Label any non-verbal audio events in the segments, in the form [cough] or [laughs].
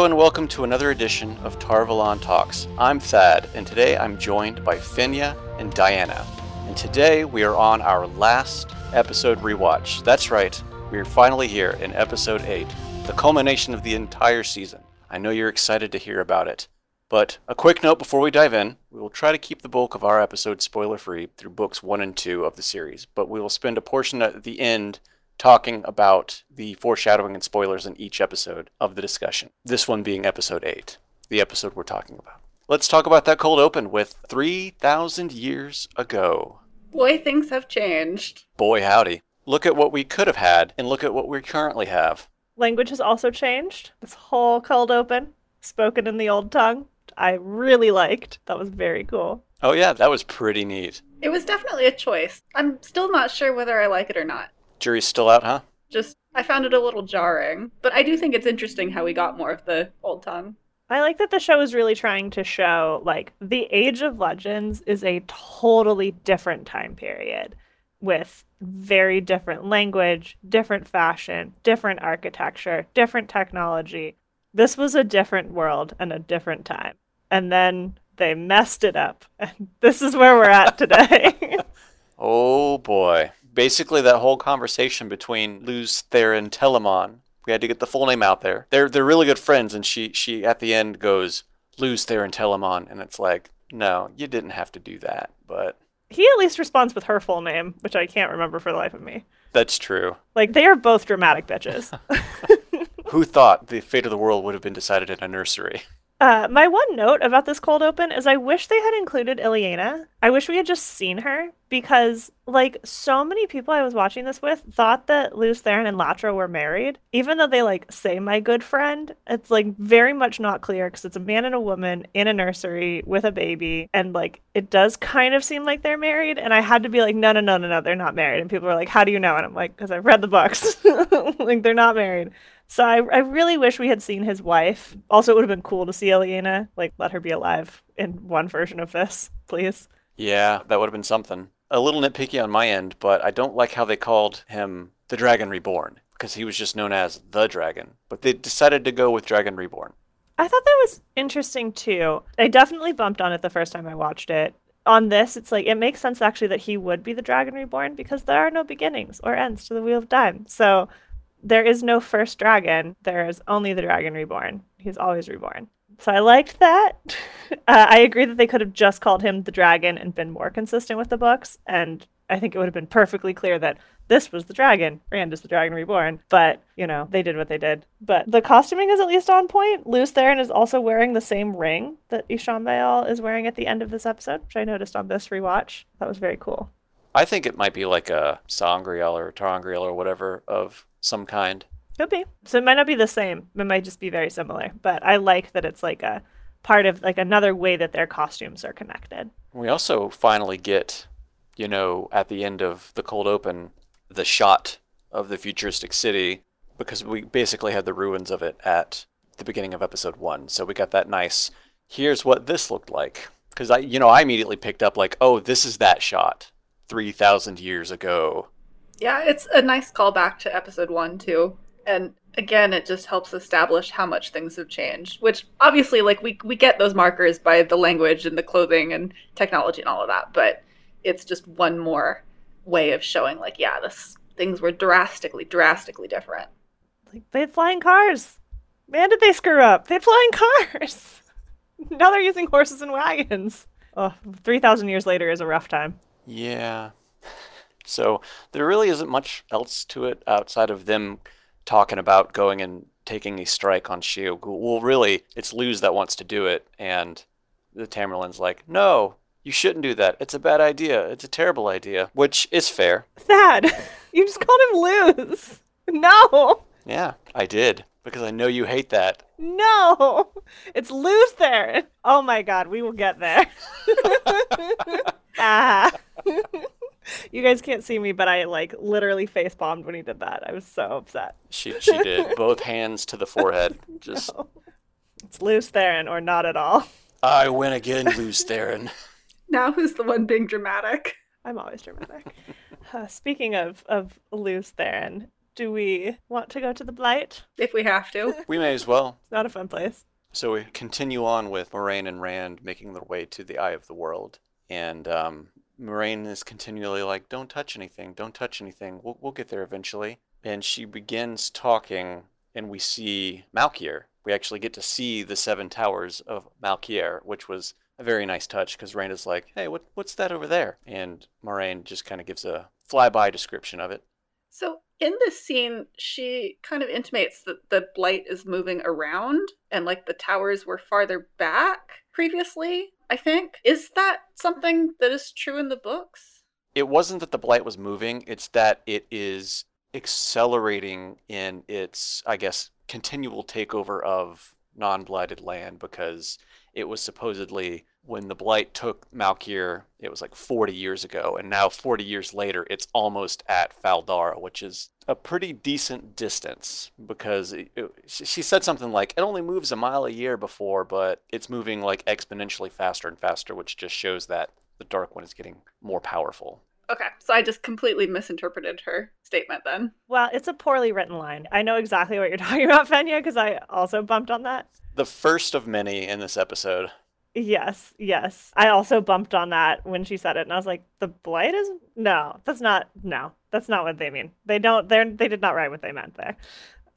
And welcome to another edition of TarValon Talks. I'm Thad, and today I'm joined by Fenya and Dianna. And today we are on our last episode rewatch. That's right, we are finally here in episode 8, the culmination of the entire season. I know you're excited to hear about it. But a quick note before we dive in we will try to keep the bulk of our episode spoiler free through books 1 and 2 of the series, but we will spend a portion at the end talking about the foreshadowing and spoilers in each episode of the discussion. This one being episode 8, the episode we're talking about. Let's talk about that cold open with 3,000 years ago. Boy, things have changed. Boy, howdy. Look at what we could have had and look at what we currently have. Language has also changed. This whole cold open, spoken in the old tongue, I really liked. That was very cool. Oh, yeah, that was pretty neat. It was definitely a choice. I'm still not sure whether I like it or not. Jury's still out, huh? Just, I found it a little jarring. But I do think it's interesting how we got more of the old tongue. I like that the show is really trying to show like the Age of Legends is a totally different time period with very different language, different fashion, different architecture, different technology. This was a different world and a different time. And then they messed it up. And [laughs] this is where we're at [laughs] today. oh boy basically that whole conversation between Lews Therin Telamon. We had to get the full name out there. They're they're really good friends, and she she at the end goes Lews Therin Telamon, and it's like, no, you didn't have to do that, but he at least responds with her full name, which I can't remember for the life of me. That's true. Like they are both dramatic bitches. [laughs] Who thought the fate of the world would have been decided in a nursery? Uh, my one note about this cold open is I wish they had included Ilyena. I wish we had just seen her because, like, so many people I was watching this with thought that Lews Therin and Latra were married, even though they like say my good friend. It's like very much not clear because it's a man and a woman in a nursery with a baby, and like it does kind of seem like they're married. And I had to be like, no, no, no, no, no, they're not married. And people were like, how do you know? And I'm like, because I've read the books. [laughs] like they're not married. So I, I really wish we had seen his wife. Also, it would have been cool to see Ilyena. Like, let her be alive in one version of this, please. Yeah, that would have been something. A little nitpicky on my end, but I don't like how they called him the Dragon Reborn because he was just known as the Dragon. But they decided to go with Dragon Reborn. I thought that was interesting too. I definitely bumped on it the first time I watched it. On this, it's like it makes sense actually that he would be the Dragon Reborn because there are no beginnings or ends to the Wheel of Time. So there is no first dragon. There is only the dragon reborn. He's always reborn. So I liked that. [laughs] Uh, I agree that they could have just called him the dragon and been more consistent with the books. And I think it would have been perfectly clear that this was the dragon. Rand is the dragon reborn. But, you know, they did what they did. But the costuming is at least on point. Lews Therin is also wearing the same ring that Ishan is wearing at the end of this episode, which I noticed on this rewatch. That was very cool. I think it might be like a sa'angreal or ter'angreal or whatever of some kind. Could be. So it might not be the same. It might just be very similar. But I like that it's like a part of like another way that their costumes are connected. We also finally get, you know, at the end of the cold open, the shot of the futuristic city because we basically had the ruins of it at the beginning of episode one. So we got that nice. Here's what this looked like. Because I, you know, I immediately picked up like, oh, this is that shot, three thousand years ago. Yeah, it's a nice callback to episode one too. And again, it just helps establish how much things have changed. Which obviously, like we we get those markers by the language and the clothing and technology and all of that, but it's just one more way of showing, like, yeah, this things were drastically, drastically different. Like they had flying cars. Man, did they screw up? They had flying cars. [laughs] now they're using horses and wagons. Oh, 3,000 years later is a rough time. Yeah. So there really isn't much else to it outside of them talking about going and taking a strike on Shayol Ghul, really, it's Luz that wants to do it, and the Tamyrlin's like, no, you shouldn't do that. It's a bad idea. It's a terrible idea, which is fair. Thad, [laughs] you just called him Luz. [laughs] No. Yeah, I did because I know you hate that. No, [laughs] it's Lews there. Oh my God, we will get there. [laughs] ah. [laughs] you guys can't see me, but I like literally face bombed when he did that. I was so upset. She she did both hands to the forehead. Just no. it's Lews Therin or not at all. I win again, Lews Therin. now who's the one being dramatic? I'm always dramatic. Uh, speaking of of Lews Therin, Do we want to go to the Blight? If we have to. [laughs] We may as well. It's not a fun place. So we continue on with Moiraine and Rand making their way to the Eye of the World. And um, Moiraine is continually like, don't touch anything, don't touch anything. We'll, we'll get there eventually. And she begins talking, and we see Malkier. We actually get to see the seven towers of Malkier, which was a very nice touch because Rand is like, hey, what, what's that over there? And Moiraine just kind of gives a flyby description of it. So in this scene, she kind of intimates that the blight is moving around and like the towers were farther back previously, I think. Is that something that is true in the books? It wasn't that the blight was moving, it's that it is accelerating in its, I guess, continual takeover of non blighted land because it was supposedly when the blight took Malkier, it was like 40 years ago, and now 40 years later, it's almost at Fal Dara, which is a pretty decent distance because it, it, she said something like it only moves a mile a year before, but it's moving like exponentially faster and faster, which just shows that the Dark One is getting more powerful. Okay, so I just completely misinterpreted her statement then. Well, it's a poorly written line. I know exactly what you're [laughs] talking about, Fenya, because I also bumped on that. The first of many in this episode. Yes, yes. I also bumped on that when she said it, and I was like, "The blight is no, that's not no, that's not what they mean. They don't. They're. they did not write what they meant there."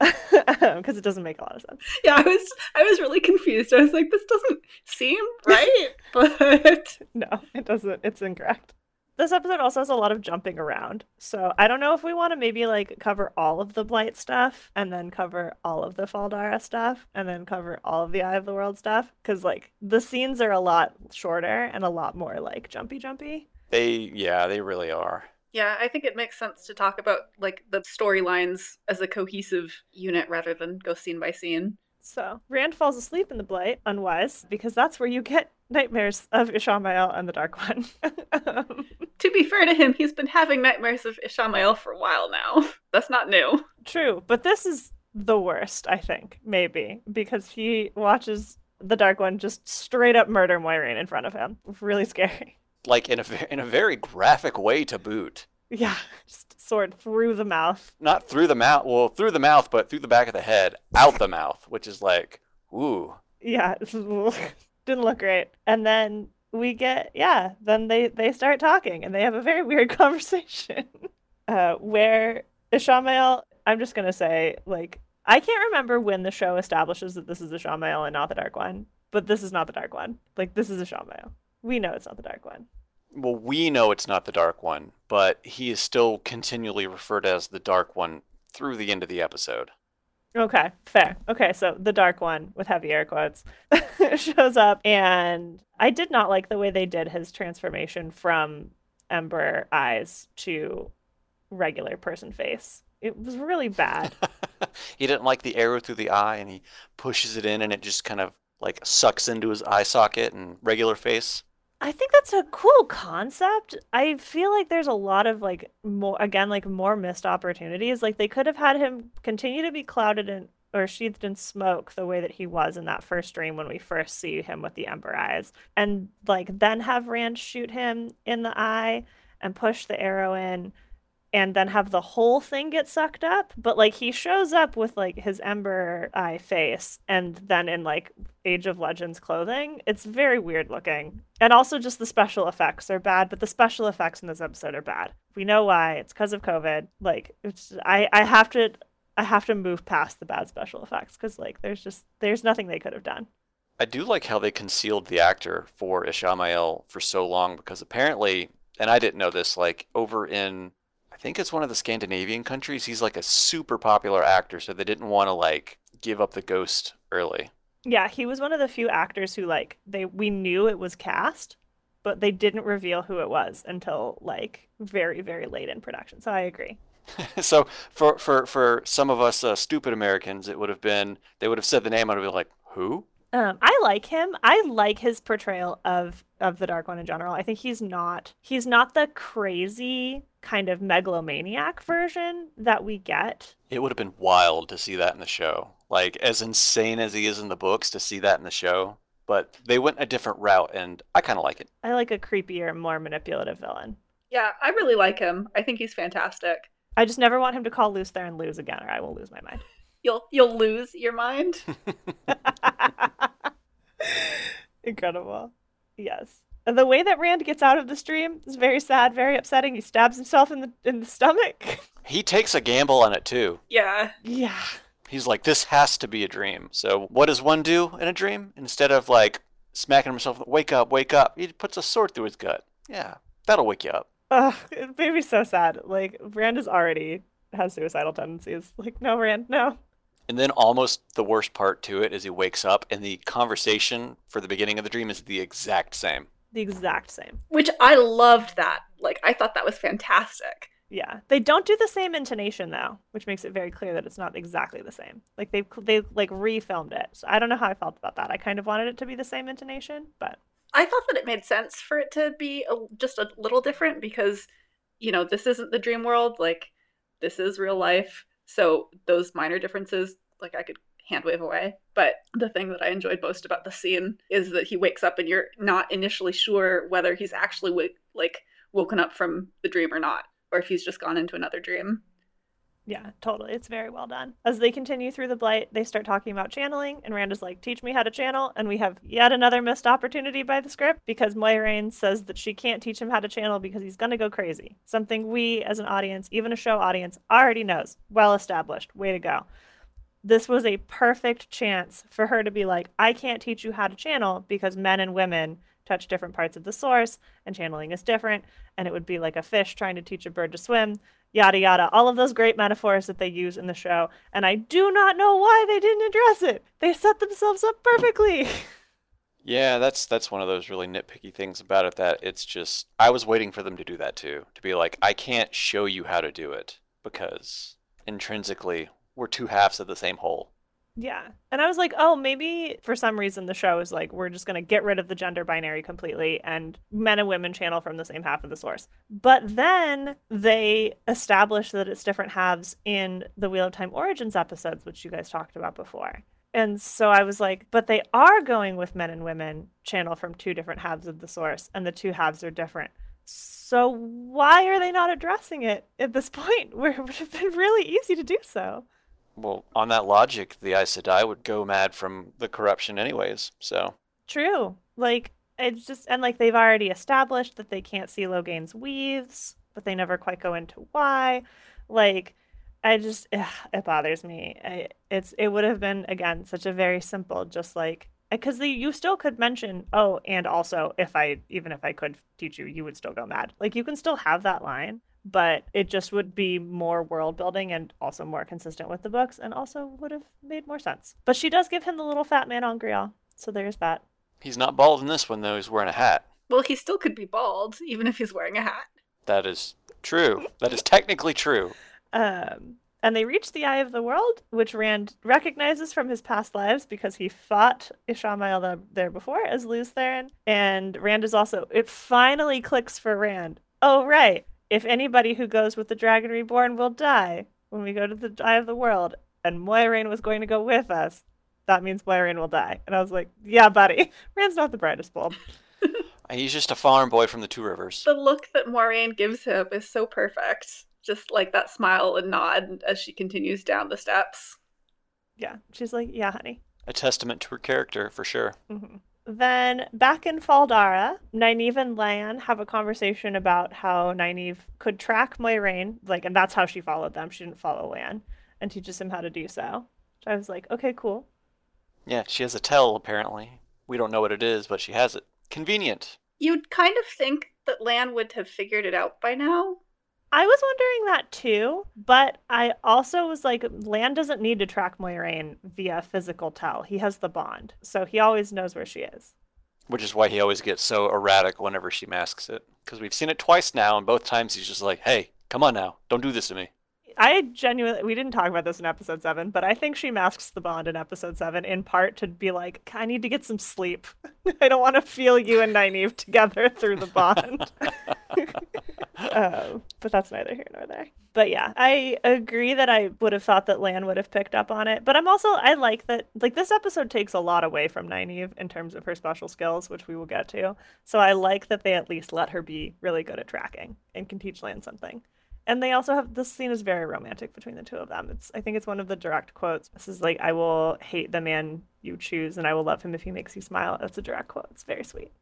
[laughs] because it doesn't make a lot of sense. Yeah, I was I was really confused. I was like, this doesn't seem [laughs] right, but no, it doesn't. It's incorrect. This episode also has a lot of jumping around. So I don't know if we want to maybe like cover all of the Blight stuff and then cover all of the Fal Dara stuff and then cover all of the Eye of the World stuff. Cause like the scenes are a lot shorter and a lot more like jumpy jumpy. They yeah, they really are. Yeah, I think it makes sense to talk about like the storylines as a cohesive unit rather than go scene by scene. So Rand falls asleep in the Blight, unwise, because that's where you get nightmares of Ishamael and the Dark One. um, [laughs] to be fair to him, he's been having nightmares of Ishamael for a while now. [laughs] That's not new. True, but this is the worst, I think, maybe, because he watches the Dark One just straight up murder Moiraine in front of him. Really scary. Like in a in a very graphic way to boot. Yeah, [laughs] just sword through the mouth. Not through the mouth, well, through the mouth, but through the back of the head, out the mouth, which is like, ooh. Yeah, didn't look great. And then we get, yeah, then they they start talking and they have a very [laughs] weird conversation [laughs] uh, where Ishamael, I'm just gonna say, like, I can't remember when the show establishes that this is Ishamael and not the Dark One, but this is not the Dark One. Like, this is Ishamael. We know it's not the Dark One well, we know it's not the Dark One, but he is still continually referred as the Dark One through the end of the episode. Okay, fair. Okay, so the Dark One with heavy air quotes [laughs] shows up, and I did not like the way they did his transformation from Ember eyes to regular person face. It was really bad. [laughs] he didn't like the arrow through the eye, and he pushes it in, and it just kind of like sucks into his eye socket and regular face. I think that's a cool concept. I feel like there's a lot of like more again like more missed opportunities. Like they could have had him continue to be clouded in or sheathed in smoke the way that he was in that first dream when we first see him with the ember eyes and like then have Rand shoot him in the eye and push the arrow in and then have the whole thing get sucked up. But like he shows up with like his ember eye face and then in like Age of Legends clothing. It's very weird looking. And also just the special effects are bad, but the special effects in this episode are bad. We know why. It's because of COVID. Like I I have to I have to move past the bad special effects cuz like there's just there's nothing they could have done. I do like how they concealed the actor for Ishamael for so long because apparently and I didn't know this like over in I think it's one of the Scandinavian countries. He's like a super popular actor, so they didn't want to like give up the ghost early. Yeah, he was one of the few actors who like they we knew it was cast, but they didn't reveal who it was until like very very late in production. So I agree. [laughs] so for for for some of us uh, stupid Americans, it would have been they would have said the name and would be like, "Who?" Um, I like him. I like his portrayal of of the Dark One in general. I think he's not he's not the crazy kind of megalomaniac version that we get. It would have been wild to see that in the show. Like as insane as he is in the books, to see that in the show. But they went a different route, and I kind of like it. I like a creepier, more manipulative villain. Yeah, I really like him. I think he's fantastic. I just never want him to call Luce there and lose again, or I will lose my mind. You'll you'll lose your mind. [laughs] Incredible. Yes. And the way that Rand gets out of the stream is very sad, very upsetting. He stabs himself in the in the stomach. [laughs] He takes a gamble on it too. Yeah. Yeah. He's like, this has to be a dream. So what does one do in a dream? Instead of like smacking himself, wake up, wake up, he puts a sword through his gut. Yeah, that'll wake you up. Ugh, it made me so sad. Like Rand is already has suicidal tendencies. Like, no, Rand, no. And then almost the worst part to it is he wakes up and the conversation for the beginning of the dream is the exact same. The exact same. Which I loved that. Like I thought that was fantastic. Yeah, they don't do the same intonation though, which makes it very clear that it's not exactly the same. Like they they like refilmed it. So I don't know how I felt about that. I kind of wanted it to be the same intonation, but I thought that it made sense for it to be a, just a little different because, you know, this isn't the dream world. Like, this is real life. So those minor differences, like, I could hand wave away. But the thing that I enjoyed most about the scene is that he wakes up and you're not initially sure whether he's actually w- like woken up from the dream or not, or if he's just gone into another dream. Yeah, totally. It's very well done. As they continue through the blight, they start talking about channeling, and Rand is like, teach me how to channel. And we have yet another missed opportunity by the script because Moiraine says that she can't teach him how to channel because he's going to go crazy. Something we, as an audience, even a show audience, already knows. Well established. Way to go. This was a perfect chance for her to be like, I can't teach you how to channel because men and women touch different parts of the source and channeling is different. And it would be like a fish trying to teach a bird to swim yada yada, all of those great metaphors that they use in the show. And I do not know why they didn't address it. They set themselves up perfectly. [laughs] Yeah, that's that's one of those really nitpicky things about it that it's just I was waiting for them to do that too. To be like, I can't show you how to do it because intrinsically we're two halves of the same whole. Yeah. And I was like, oh, maybe for some reason the show is like, we're just going to get rid of the gender binary completely and men and women channel from the same half of the source. But then they establish that it's different halves in the Wheel of Time Origins episodes, which you guys talked about before. And so I was like, but they are going with men and women channel from two different halves of the source, and the two halves are different. So why are they not addressing it at this [laughs] point where it would have been really easy to do so? Well, on that logic, the Aes Sedai would go mad from the corruption anyways, so. True. Like, it's just, and like they've already established that they can't see Logain's weaves, but they never quite go into why. Like, I just, ugh, it bothers me. I, it's, it would have been, again, such a very simple, just like, because you still could mention, oh, and also, if I, even if I could teach you, you would still go mad. Like, you can still have that line but it just would be more world building and also more consistent with the books and also would have made more sense. But she does give him the little fat man angreal, so there's that. He's not bald in this one though, he's wearing a hat. Well, he still could be bald, even if he's wearing a hat. That is true. that is technically true. Um, and they reach the Eye of the World, which Rand recognizes from his past lives because he fought Ishamael there before as Lews Therin. And Rand is also, it finally clicks for Rand. Oh, right if anybody who goes with the Dragon Reborn will die when we go to the Eye of the World, and Moiraine was going to go with us, that means Moiraine will die. And I was like, yeah, buddy, [laughs] Rand's not the brightest bulb. [laughs] He's just a farm boy from the Two Rivers. The look that Moiraine gives him is so perfect. Just like that smile and nod as she continues down the steps. Yeah, she's like, yeah, honey. A testament to her character, for sure. Mm-hmm. Then back in Fal Dara, Nynaeve and Lan have a conversation about how Nynaeve could track Moiraine, like, and that's how she followed them. She didn't follow Lan, and teaches him how to do so. So I was like, okay, cool. Yeah, she has a tell apparently. We don't know what it is, but she has it. Convenient. You'd kind of think that Lan would have figured it out by now. I was wondering that too, but I also was like, Lan doesn't need to track Moiraine via physical tell. He has the bond, so he always knows where she is. Which is why he always gets so erratic whenever she masks it. Because we've seen it twice now, and both times he's just like, hey, come on now, don't do this to me. I genuinely, we didn't talk about this in episode seven, but I think she masks the bond in episode seven in part to be like, I need to get some sleep. [laughs] I don't want to feel you and Nynaeve together through the bond. [laughs] uh, [laughs] but that's neither here nor there. But yeah, I agree that I would have thought that Lan would have picked up on it. But I'm also, I like that, like, this episode takes a lot away from Nynaeve in terms of her special skills, which we will get to. So I like that they at least let her be really good at tracking and can teach Lan something. And they also have this scene is very romantic between the two of them. It's I think it's one of the direct quotes. This is like I will hate the man you choose and I will love him if he makes you smile. That's a direct quote. It's very sweet.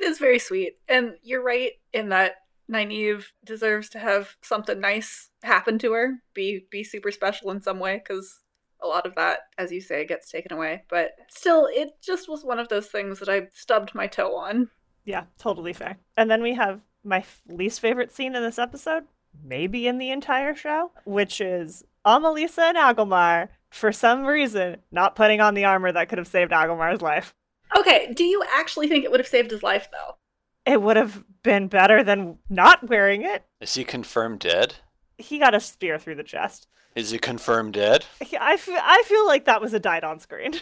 It is very sweet. And you're right in that Nynaeve deserves to have something nice happen to her, be be super special in some way cuz a lot of that as you say gets taken away. But still it just was one of those things that I stubbed my toe on. Yeah, totally fair. And then we have my least favorite scene in this episode, maybe in the entire show, which is Amalisa and Agelmar, for some reason, not putting on the armor that could have saved Agelmar's life. Okay, do you actually think it would have saved his life though? It would have been better than not wearing it. Is he confirmed dead? He got a spear through the chest. Is he confirmed dead? I, f- I feel like that was a died on screen.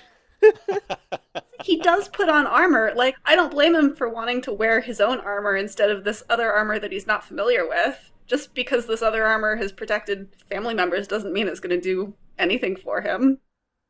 [laughs] he does [laughs] put on armor. Like, I don't blame him for wanting to wear his own armor instead of this other armor that he's not familiar with. Just because this other armor has protected family members doesn't mean it's going to do anything for him.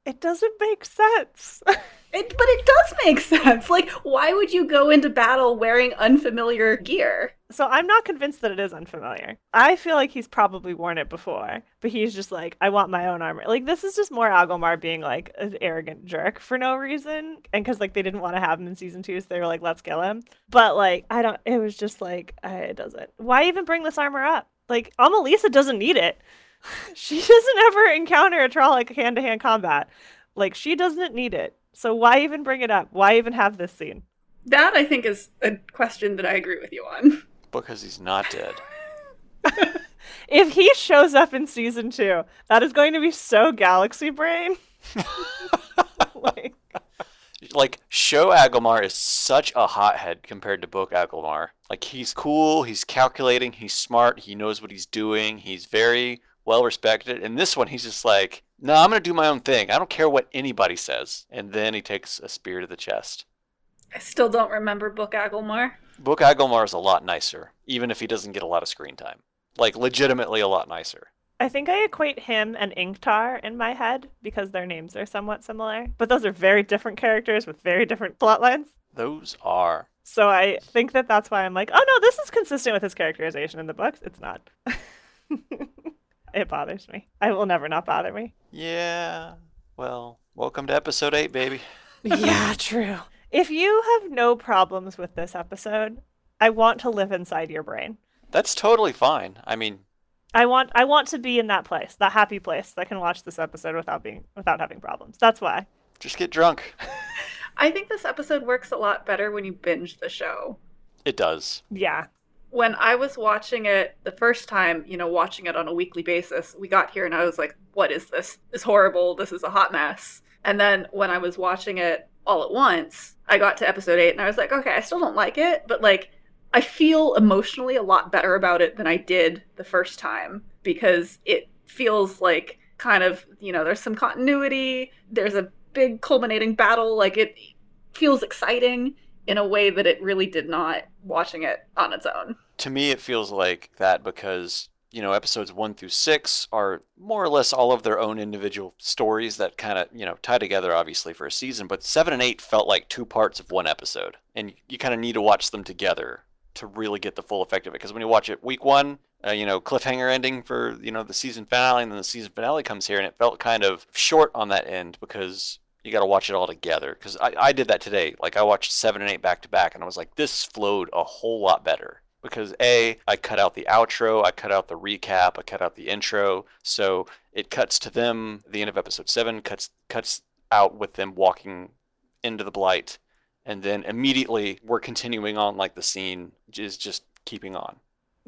It doesn't make sense. [laughs] It, but it does make sense. Like, why would you go into battle wearing unfamiliar gear? So I'm not convinced that it is unfamiliar. I feel like he's probably worn it before, but he's just like, I want my own armor. Like this is just more Agelmar being like an arrogant jerk for no reason, and because like they didn't want to have him in season two, so they were like, let's kill him. But like, I don't. It was just like, uh, it doesn't. Why even bring this armor up? Like, Amalisa doesn't need it. [laughs] she doesn't ever encounter a Trolloc hand to hand combat. Like she doesn't need it. So why even bring it up? Why even have this scene? That I think is a question that I agree with you on. Because he's not dead. [laughs] [laughs] if he shows up in season two, that is going to be so galaxy brain. like, like show Agelmar is such a hothead compared to book Agelmar. Like he's cool, he's calculating, he's smart, he knows what he's doing, he's very well respected. And this one, he's just like, no, I'm going to do my own thing. I don't care what anybody says. And then he takes a spear to the chest. I still don't remember Book Agelmar. Book Agelmar is a lot nicer, even if he doesn't get a lot of screen time. Like, legitimately a lot nicer. I think I equate him and Ingtar in my head because their names are somewhat similar. But those are very different characters with very different plot lines. Those are. So I think that that's why I'm like, oh no, this is consistent with his characterization in the books. It's not. [laughs] [laughs] it bothers me. I will never not bother me. Yeah. Well, welcome to episode 8, baby. yeah, [laughs] true. If you have no problems with this episode, I want to live inside your brain. That's totally fine. I mean, I want I want to be in that place, that happy place that can watch this episode without being without having problems. That's why. Just get drunk. [laughs] I think this episode works a lot better when you binge the show. It does. Yeah when I was watching it the first time, you know, watching it on a weekly basis, we got here and I was like, what is this? It's horrible. This is a hot mess. And then when I was watching it all at once, I got to episode eight and I was like, okay, I still don't like it, but like, I feel emotionally a lot better about it than I did the first time because it feels like kind of, you know, there's some continuity, there's a big culminating battle, like it feels exciting in a way that it really did not watching it on its own. To me, it feels like that because you know episodes one through six are more or less all of their own individual stories that kind of you know tie together obviously for a season but seven and eight felt like two parts of one episode and you kind of need to watch them together to really get the full effect of it because when you watch it week one uh, you know cliffhanger ending for you know the season finale and then the season finale comes here and it felt kind of short on that end because you got to watch it all together because I, I did that today like i watched seven and eight back to back and i was like this flowed a whole lot better because A, I cut out the outro, I cut out the recap, I cut out the intro. So it cuts to them, the end of episode seven cuts cuts out with them walking into the blight, and then immediately we're continuing on like the scene is just keeping on.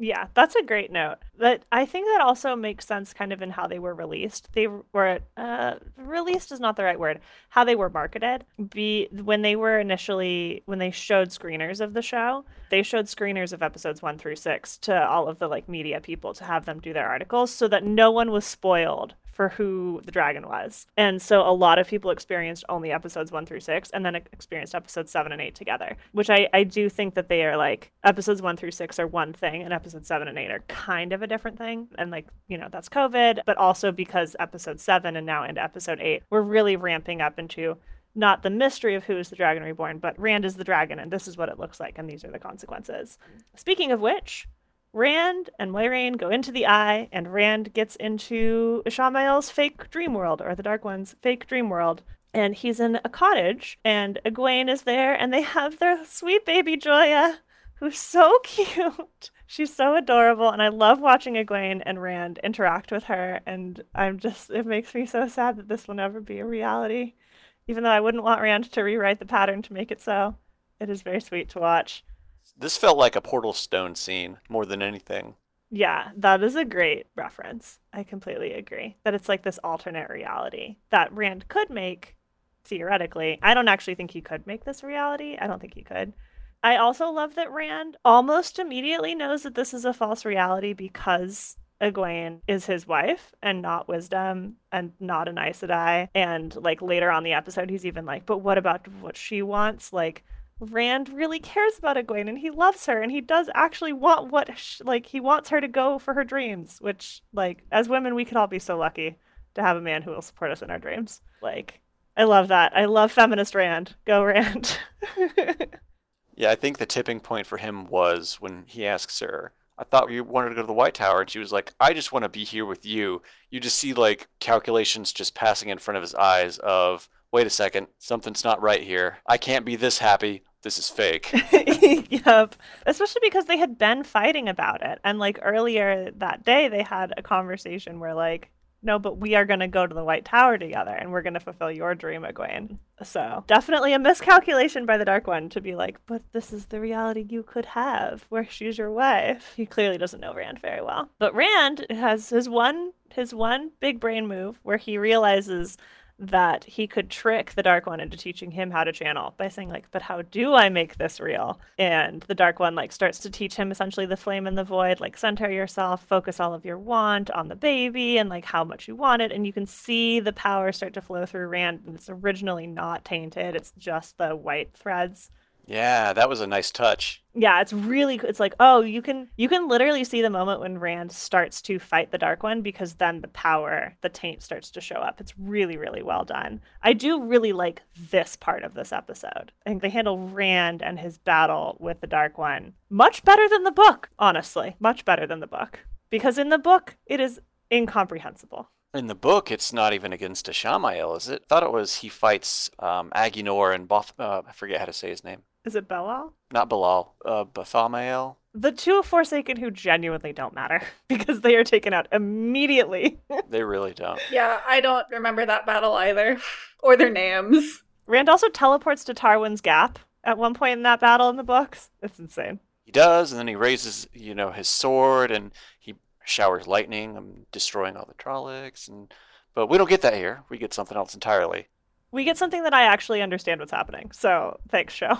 Yeah, that's a great note. But I think that also makes sense kind of in how they were released. They were uh, released is not the right word. How they were marketed. Be when they were initially when they showed screeners of the show, they showed screeners of episodes 1 through 6 to all of the like media people to have them do their articles so that no one was spoiled for who the dragon was. And so a lot of people experienced only episodes one through six and then experienced episodes seven and eight together, which I, I do think that they are like episodes one through six are one thing and episodes seven and eight are kind of a different thing. And like, you know, that's COVID, but also because episode seven and now into episode eight, we're really ramping up into not the mystery of who is the dragon reborn, but Rand is the dragon and this is what it looks like and these are the consequences. Speaking of which, Rand and Moiraine go into the Eye, and Rand gets into Ishamael's fake dream world, or the Dark One's fake dream world. And he's in a cottage, and Egwene is there, and they have their sweet baby Joya, who's so [laughs] cute. She's so adorable, and I love watching Egwene and Rand interact with her. And I'm just, it makes me so sad that this will never be a reality. Even though I wouldn't want Rand to rewrite the pattern to make it so, it is very sweet to watch. This felt like a Portal Stone scene more than anything. Yeah, that is a great reference. I completely agree that it's like this alternate reality that Rand could make theoretically. I don't actually think he could make this reality. I don't think he could. I also love that Rand almost immediately knows that this is a false reality because Egwene is his wife and not Wisdom and not an Aes Sedai. And like later on the episode, he's even like, but what about what she wants? Like, Rand really cares about Egwene and he loves her and he does actually want what sh- like he wants her to go for her dreams, which like as women we could all be so lucky to have a man who will support us in our dreams. Like I love that. I love feminist Rand. Go Rand. [laughs] Yeah, I think the tipping point for him was when he asks her, I thought you wanted to go to the White Tower. And she was like, I just want to be here with you. You just see like calculations just passing in front of his eyes of, wait a second, something's not right here. I can't be this happy. This is fake. [laughs] yep. Especially because they had been fighting about it. And like earlier that day, they had a conversation where like, no, but we are going to go to the White Tower together and we're going to fulfill your dream, Egwene. So definitely a miscalculation by the Dark One to be like, but this is the reality you could have where she's your wife. He clearly doesn't know Rand very well. But Rand has his one his one big brain move where he realizes that he could trick the Dark One into teaching him how to channel by saying like, "But how do I make this real?" And the Dark One like starts to teach him essentially the flame and the void, like center yourself, focus all of your want on the baby and like how much you want it, and you can see the power start to flow through Rand. And it's originally not tainted; it's just the white threads yeah, that was a nice touch. Yeah, it's really it's like, oh, you can you can literally see the moment when Rand starts to fight the Dark One because then the power, the taint starts to show up. It's really really well done. I do really like this part of this episode. I think they handle Rand and his battle with the Dark One much better than the book, honestly. Much better than the book. Because in the book, it is incomprehensible. In the book, it's not even against Ishamael, is it? I thought it was he fights um, Aginor and Both. Uh, I forget how to say his name. Is it Belal? Not Bilal. Uh, Balthamel. The two Forsaken who genuinely don't matter [laughs] because they are taken out immediately. [laughs] they really don't. Yeah, I don't remember that battle either, [laughs] or their names. Rand also teleports to Tarwin's Gap at one point in that battle in the books. It's insane. He does, and then he raises, you know, his sword, and he showers lightning, and destroying all the Trollocs, and but we don't get that here. We get something else entirely we get something that I actually understand what's happening. So thanks, show.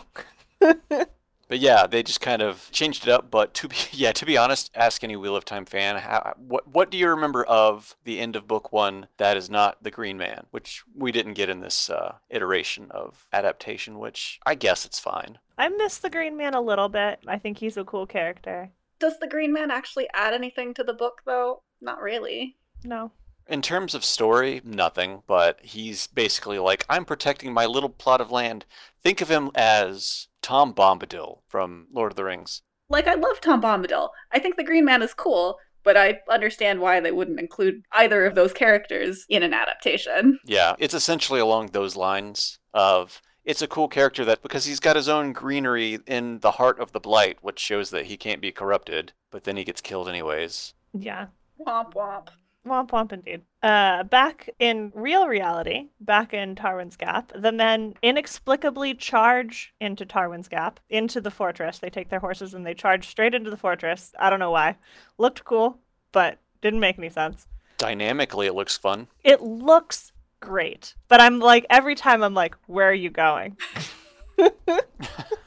But yeah, they just kind of changed it up. But to be [laughs] yeah, to be honest, ask any Wheel of Time fan, how, what what do you remember of the end of book one that is not the Green Man, which we didn't get in this uh, iteration of adaptation. Which I guess it's fine. I miss the Green Man a little bit. I think he's a cool character. Does the Green Man actually add anything to the book, though? Not really. No. In terms of story, nothing, but he's basically like, I'm protecting my little plot of land. Think of him as Tom Bombadil from Lord of the Rings. Like, I love Tom Bombadil. I think the Green Man is cool, but I understand why they wouldn't include either of those characters in an adaptation. Yeah, it's essentially along those lines of it's a cool character that because he's got his own greenery in the heart of the blight, which shows that he can't be corrupted, but then he gets killed anyways. Yeah. Womp womp. Womp womp indeed. Uh, back in real reality, back in Tarwin's Gap, the men inexplicably charge into Tarwin's Gap, into the fortress. They take their horses and they charge straight into the fortress. I don't know why. Looked cool, but didn't make any sense. Dynamically, it looks fun. It looks great. But I'm like, every time I'm like, where are you going? [laughs]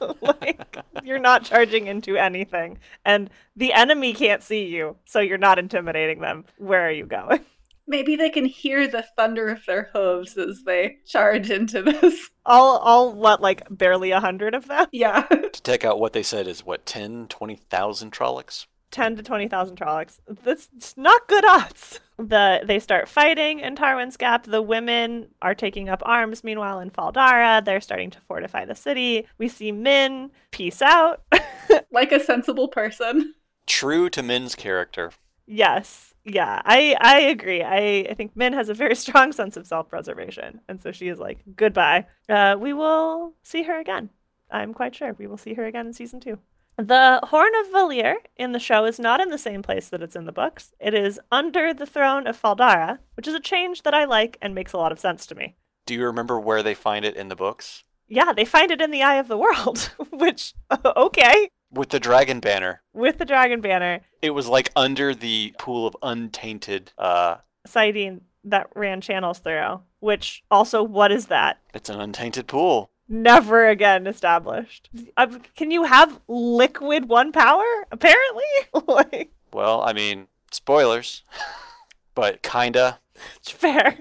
[laughs] like you're not charging into anything. And the enemy can't see you so you're not intimidating them. Where are you going? Maybe they can hear the thunder of their hooves as they charge into this. All all what like barely a hundred of them. Yeah. To take out what they said is what 10 20000 trollocs 10 to 20,000 Trollocs. That's not good odds. The they start fighting in Tarwin's Gap. The women are taking up arms. Meanwhile, in Fal Dara, they're starting to fortify the city. We see Min peace out, [laughs] like a sensible person. True to Min's character. Yes. Yeah. I I agree. I, I think Min has a very [laughs] strong sense of self-preservation, and so she is like, goodbye. Uh, we will see her again. I'm quite sure we will see her again in season two. The Horn of Valere in the show is not in the same place that it's in the books. It is under the throne of Fal Dara, which is a change that I like and makes a lot of sense to me. Do you remember where they find it in the books? Yeah, they find it in the Eye of the World, [laughs] which, [laughs] okay. With the dragon banner. With the dragon banner. It was like under the pool of untainted uh saidin that ran channels through. Which also, what is that? It's an untainted pool. Never again established. Uh, can you have liquid one power? Apparently. [laughs] like, well, I mean, spoilers, [laughs] but kinda. It's fair.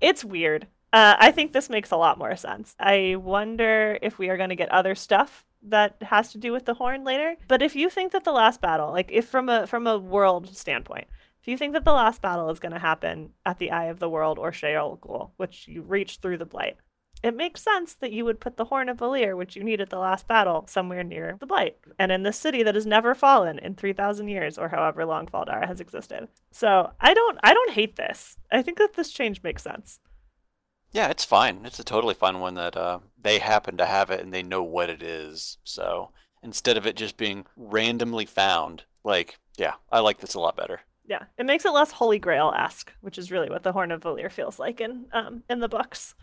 It's weird. Uh, I think this makes a lot more sense. I wonder if we are going to get other stuff that has to do with the horn later. But if you think that the last battle, like if from a from a world standpoint, if you think that the last battle is going to happen at the Eye of the World or Shayol Ghul, which you reach through the Blight, it makes sense that you would put the Horn of Valere, which you need at the last battle, somewhere near the Blight, and in this city that has never fallen in 3,000 years or however long Fal Dara has existed. So I don't, I don't hate this. I think that this change makes sense. Yeah, it's fine. It's a totally fine one that uh, they happen to have it and they know what it is. So instead of it just being randomly found, like, yeah, I like this a lot better. Yeah, it makes it less Holy Grail esque, which is really what the Horn of Valere feels like in um, in the books.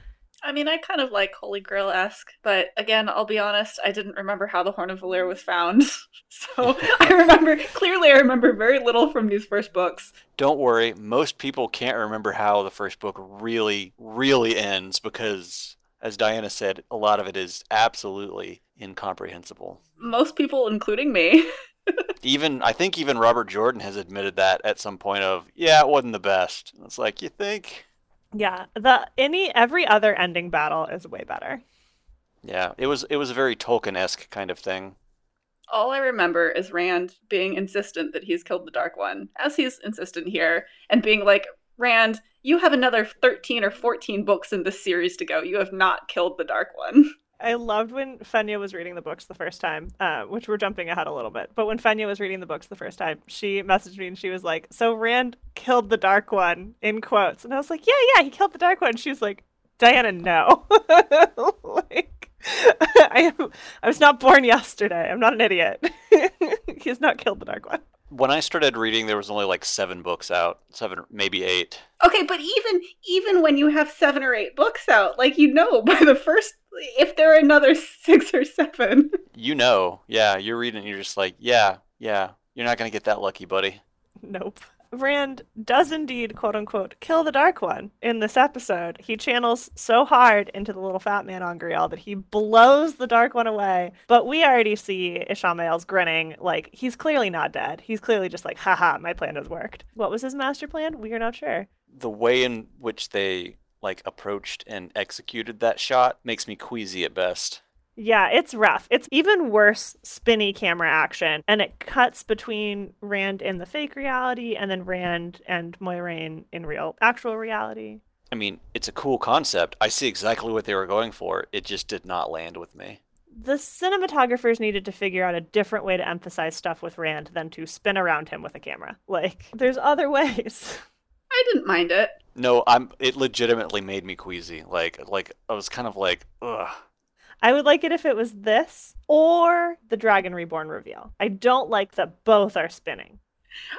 I mean, I kind of like Holy Grail esque, but again, I'll be honest, I didn't remember how the Horn of Valere was found. [laughs] so [laughs] I remember, clearly, I remember very little from these first books. Don't worry, most people can't remember how the first book really, really ends because, as Dianna said, a lot of it is absolutely incomprehensible. Most people, including me. [laughs] even I think even Robert Jordan has admitted that at some point of yeah it wasn't the best. It's like you think yeah, the any every other ending battle is way better. Yeah, it was it was a very Tolkien esque kind of thing. All I remember is Rand being insistent that he's killed the Dark One, as he's insistent here, and being like, Rand, you have another 13 or 14 books in this series to go. You have not killed the Dark One. [laughs] I loved when Fenya was reading the books the first time, uh, which we're jumping ahead a little bit. But when Fenya was reading the books the first time, she messaged me and she was like, "So Rand killed the Dark One," in quotes, and I was like, "Yeah, yeah, he killed the Dark One." She was like, "Dianna, no." [laughs] like, [laughs] I am, I was not born yesterday. I'm not an idiot. [laughs] he has not killed the Dark One when I started reading, there was only like seven books out, seven, maybe eight. Okay, but even even when you have seven or eight books out, like you know by the first, if there are another six or seven, you know, yeah, you're reading, you're just like, yeah, yeah, you're not gonna get that lucky, buddy. Nope. Rand does indeed, quote unquote, kill the Dark One in this episode. He channels so hard into the little fat man angreal that he blows the Dark One away. But we already see Ishamael's grinning, like he's clearly not dead. He's clearly just like, haha, my plan has worked. What was his master plan? We are not sure. The way in which they like approached and executed that shot makes me queasy at best. Yeah, it's rough. It's even worse spinny camera action. And it cuts between Rand in the fake reality and then Rand and Moiraine in real actual reality. I mean, it's a cool concept. I see exactly what they were going for. It just did not land with me. The cinematographers needed to figure out a different way to emphasize stuff with Rand than to spin around him with a camera. Like, there's other [laughs] ways. I didn't mind it. No, I'm it legitimately made me queasy. Like like I was kind of like, ugh. I would like it if it was this or the Dragon Reborn reveal. I don't like that both are spinning.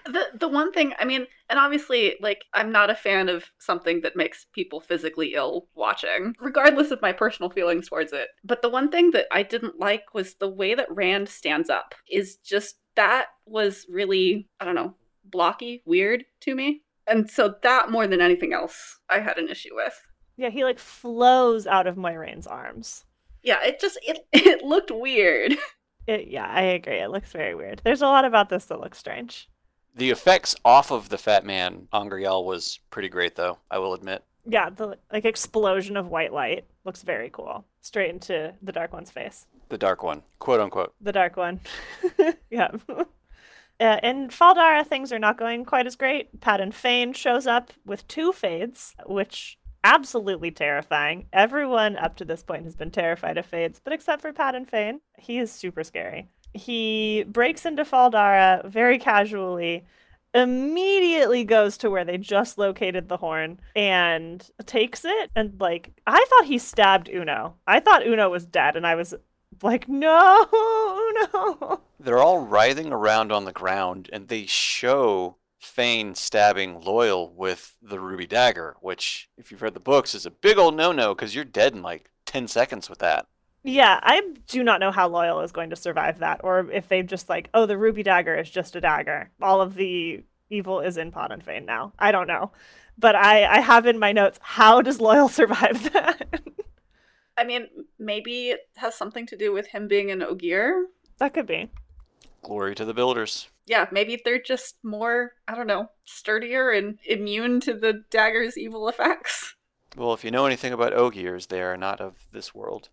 The the one thing, I mean, and obviously like I'm not a fan of something that makes people physically ill watching, regardless of my personal feelings towards it. But the one thing that I didn't like was the way that Rand stands up is just that was really, I don't know, blocky, weird to me. And so that more than anything else I had an issue with. Yeah, he like flows out of Moiraine's arms yeah, it just it [laughs] it looked weird. It, yeah, I agree. It looks very weird. There's a lot about this that looks strange. The effects off of the Fat Man Angreal was pretty great, though. I will admit. Yeah, the like explosion of white light looks very cool. Straight into the Dark One's face. The Dark One, quote unquote. The Dark One. [laughs] yeah. Uh, in Fal Dara, things are not going quite as great. Padan Fain shows up with two fades, which absolutely terrifying. Everyone up to this point has been terrified of Fades, but except for Padan Fain, he is super scary. He breaks into Fal Dara very casually, immediately goes to where they just located the horn and takes it. And like, I thought he stabbed Uno. I thought Uno was dead, and I was like, [laughs] no, [laughs] no. They're all writhing around on the ground, and they show Fain stabbing Loial with the ruby dagger, which, if you've read the books, is a big old no-no because you're dead in like ten seconds with that. Yeah, I do not know how Loial is going to survive that, or if they've just like, oh, the ruby dagger is just a dagger. All of the evil is in Padan Fain now. I don't know, but I I have in my notes how does Loial [laughs] survive that. I mean, maybe it has something to do with him being an Ogier. that could be. Glory to the builders. Yeah, maybe they're just more, I don't know, sturdier and immune to the dagger's evil effects. Well, if you know anything about Ogiers, they are not of this world.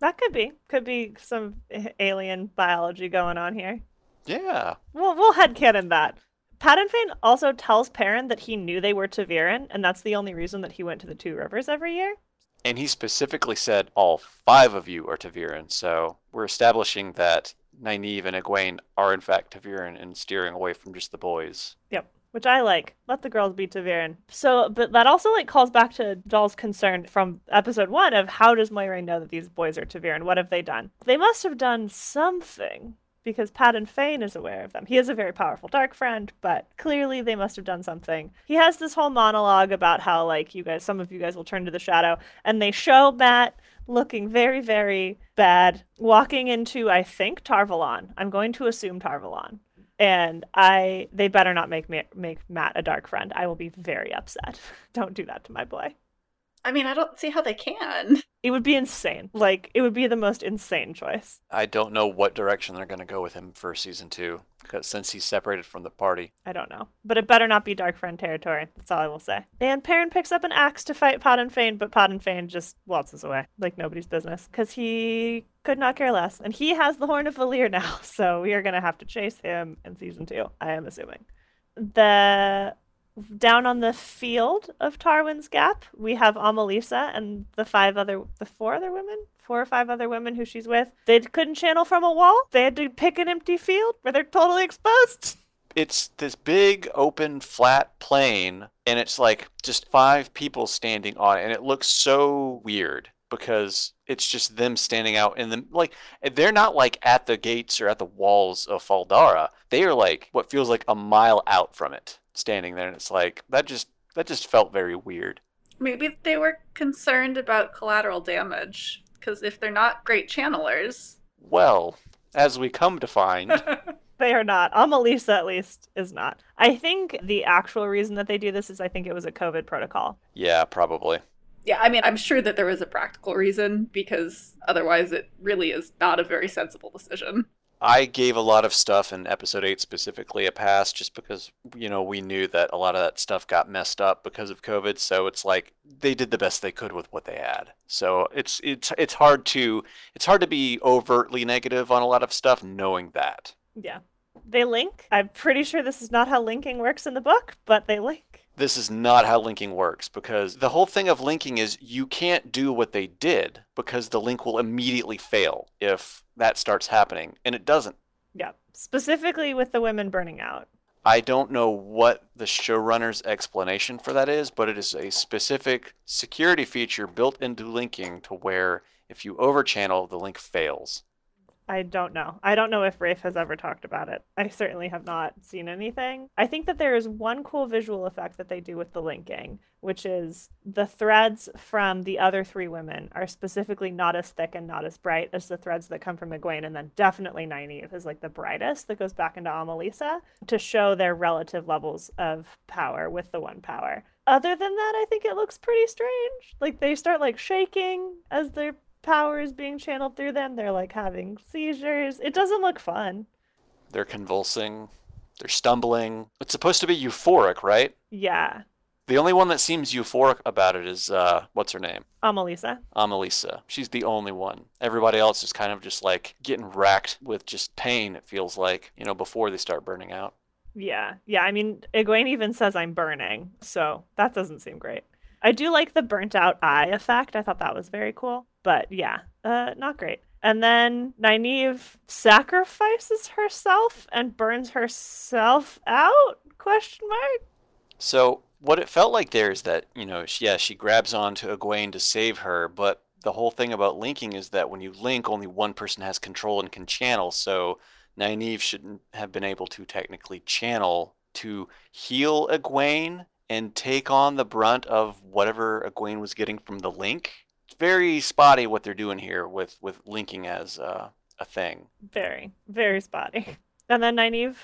That could be. Could be some alien biology going on here. Yeah. We'll we'll headcanon that. Paddington also tells Perrin that he knew they were ta'veren, and that's the only reason that he went to the Two Rivers every year. And he specifically said all five of you are ta'veren, so we're establishing that Nynaeve and Egwene are in fact ta'veren and steering away from just the boys. Yep. Which I like. Let the girls be ta'veren. So, but that also like calls back to Doll's concern from episode one of how does Moiraine know that these boys are ta'veren? What have they done? They must have done something because Padan Fain is aware of them. He is a very powerful dark friend, but clearly they must have done something. He has this whole monologue about how like you guys, some of you guys will turn to the shadow, and they show Mat looking very, very bad, walking into I think Tar Valon. I'm going to assume Tar Valon. And I, they better not make me make Mat a dark friend. I will be very upset. [laughs] Don't do that to my boy. I mean, I don't see how they can. [laughs] It would be insane. Like it would be the most insane choice. I don't know what direction they're going to go with him for season two, because since he's separated from the party. I don't know. But it better not be Dark Friend territory. That's all I will say. And Perrin picks up an axe to fight Padan Fain, but Padan Fain just waltzes away like nobody's business because he could not care less. And he has the Horn of Valere now, [laughs] so we are going to have to chase him in season two, I am assuming. The down on the field of Tarwin's Gap, we have Amalisa and the five other, the four other women, four or five other women who she's with. They couldn't channel from a wall. They had to pick an empty field where they're totally exposed. It's this big open flat plain, and it's like just five people standing on it, and it looks so weird because it's just them standing out in the like they're not like at the gates or at the walls of Fal Dara. They are like what feels like a mile out from it, standing there, and it's like that just that just felt very weird. Maybe they were concerned about collateral damage, because if they're not great channelers. Well, as we come to find, [laughs] They are not. Amalisa, at least, is not. I think the actual reason that they do this is I think it was a COVID protocol. yeah, probably. Yeah, I mean, I'm sure that there was a practical reason, because otherwise it really is not a very sensible decision. I gave a lot of stuff in episode 8 specifically a pass just because, you know, we knew that a lot of that stuff got messed up because of COVID. So it's like they did the best they could with what they had. So it's it's it's hard to it's hard to be overtly negative on a lot of stuff knowing that. Yeah. They link. I'm pretty sure this is not how linking works in the book, but they link. This is not how linking works because the whole thing of linking is you can't do what they did because the link will immediately fail if that starts happening and it doesn't. Yeah. Specifically with the women burning out. I don't know what the showrunner's explanation for that is, but it is a specific security feature built into linking to where if you overchannel, the link fails. I don't know. I don't know if Rafe has ever talked about it. I certainly have not seen anything. I think that there is one cool visual effect that they do with the linking, which is the threads from the other three women are specifically not as thick and not as bright as the threads that come from Egwene, and then definitely Nynaeve is like the brightest that goes back into Amalisa to show their relative levels of power with the one power. Other than that, I think it looks pretty strange. Like they start like shaking as their power is being channeled through them. They're like having seizures. It doesn't look fun. They're convulsing, they're stumbling. It's supposed to be euphoric, right? Yeah. The only one that seems euphoric about it is, uh, what's her name? Amalisa. Amalisa. She's the only one. Everybody else is kind of just like getting racked with just pain, it feels like, you know, before they start burning out. Yeah. Yeah. I mean, Egwene even says I'm burning. So that doesn't seem great. I do like the burnt out eye effect. I thought that was very cool. But yeah, uh, not great. And then Nynaeve sacrifices herself and burns herself out? Question mark. So what it felt like there is that you know, she, yeah, she grabs onto Egwene to save her, but the whole thing about linking is that when you link, only one person has control and can channel. So Nynaeve shouldn't have been able to technically channel to heal Egwene and take on the brunt of whatever Egwene was getting from the link. It's very spotty what they're doing here with with linking as uh, a thing. Very, very spotty. [laughs] And then Nynaeve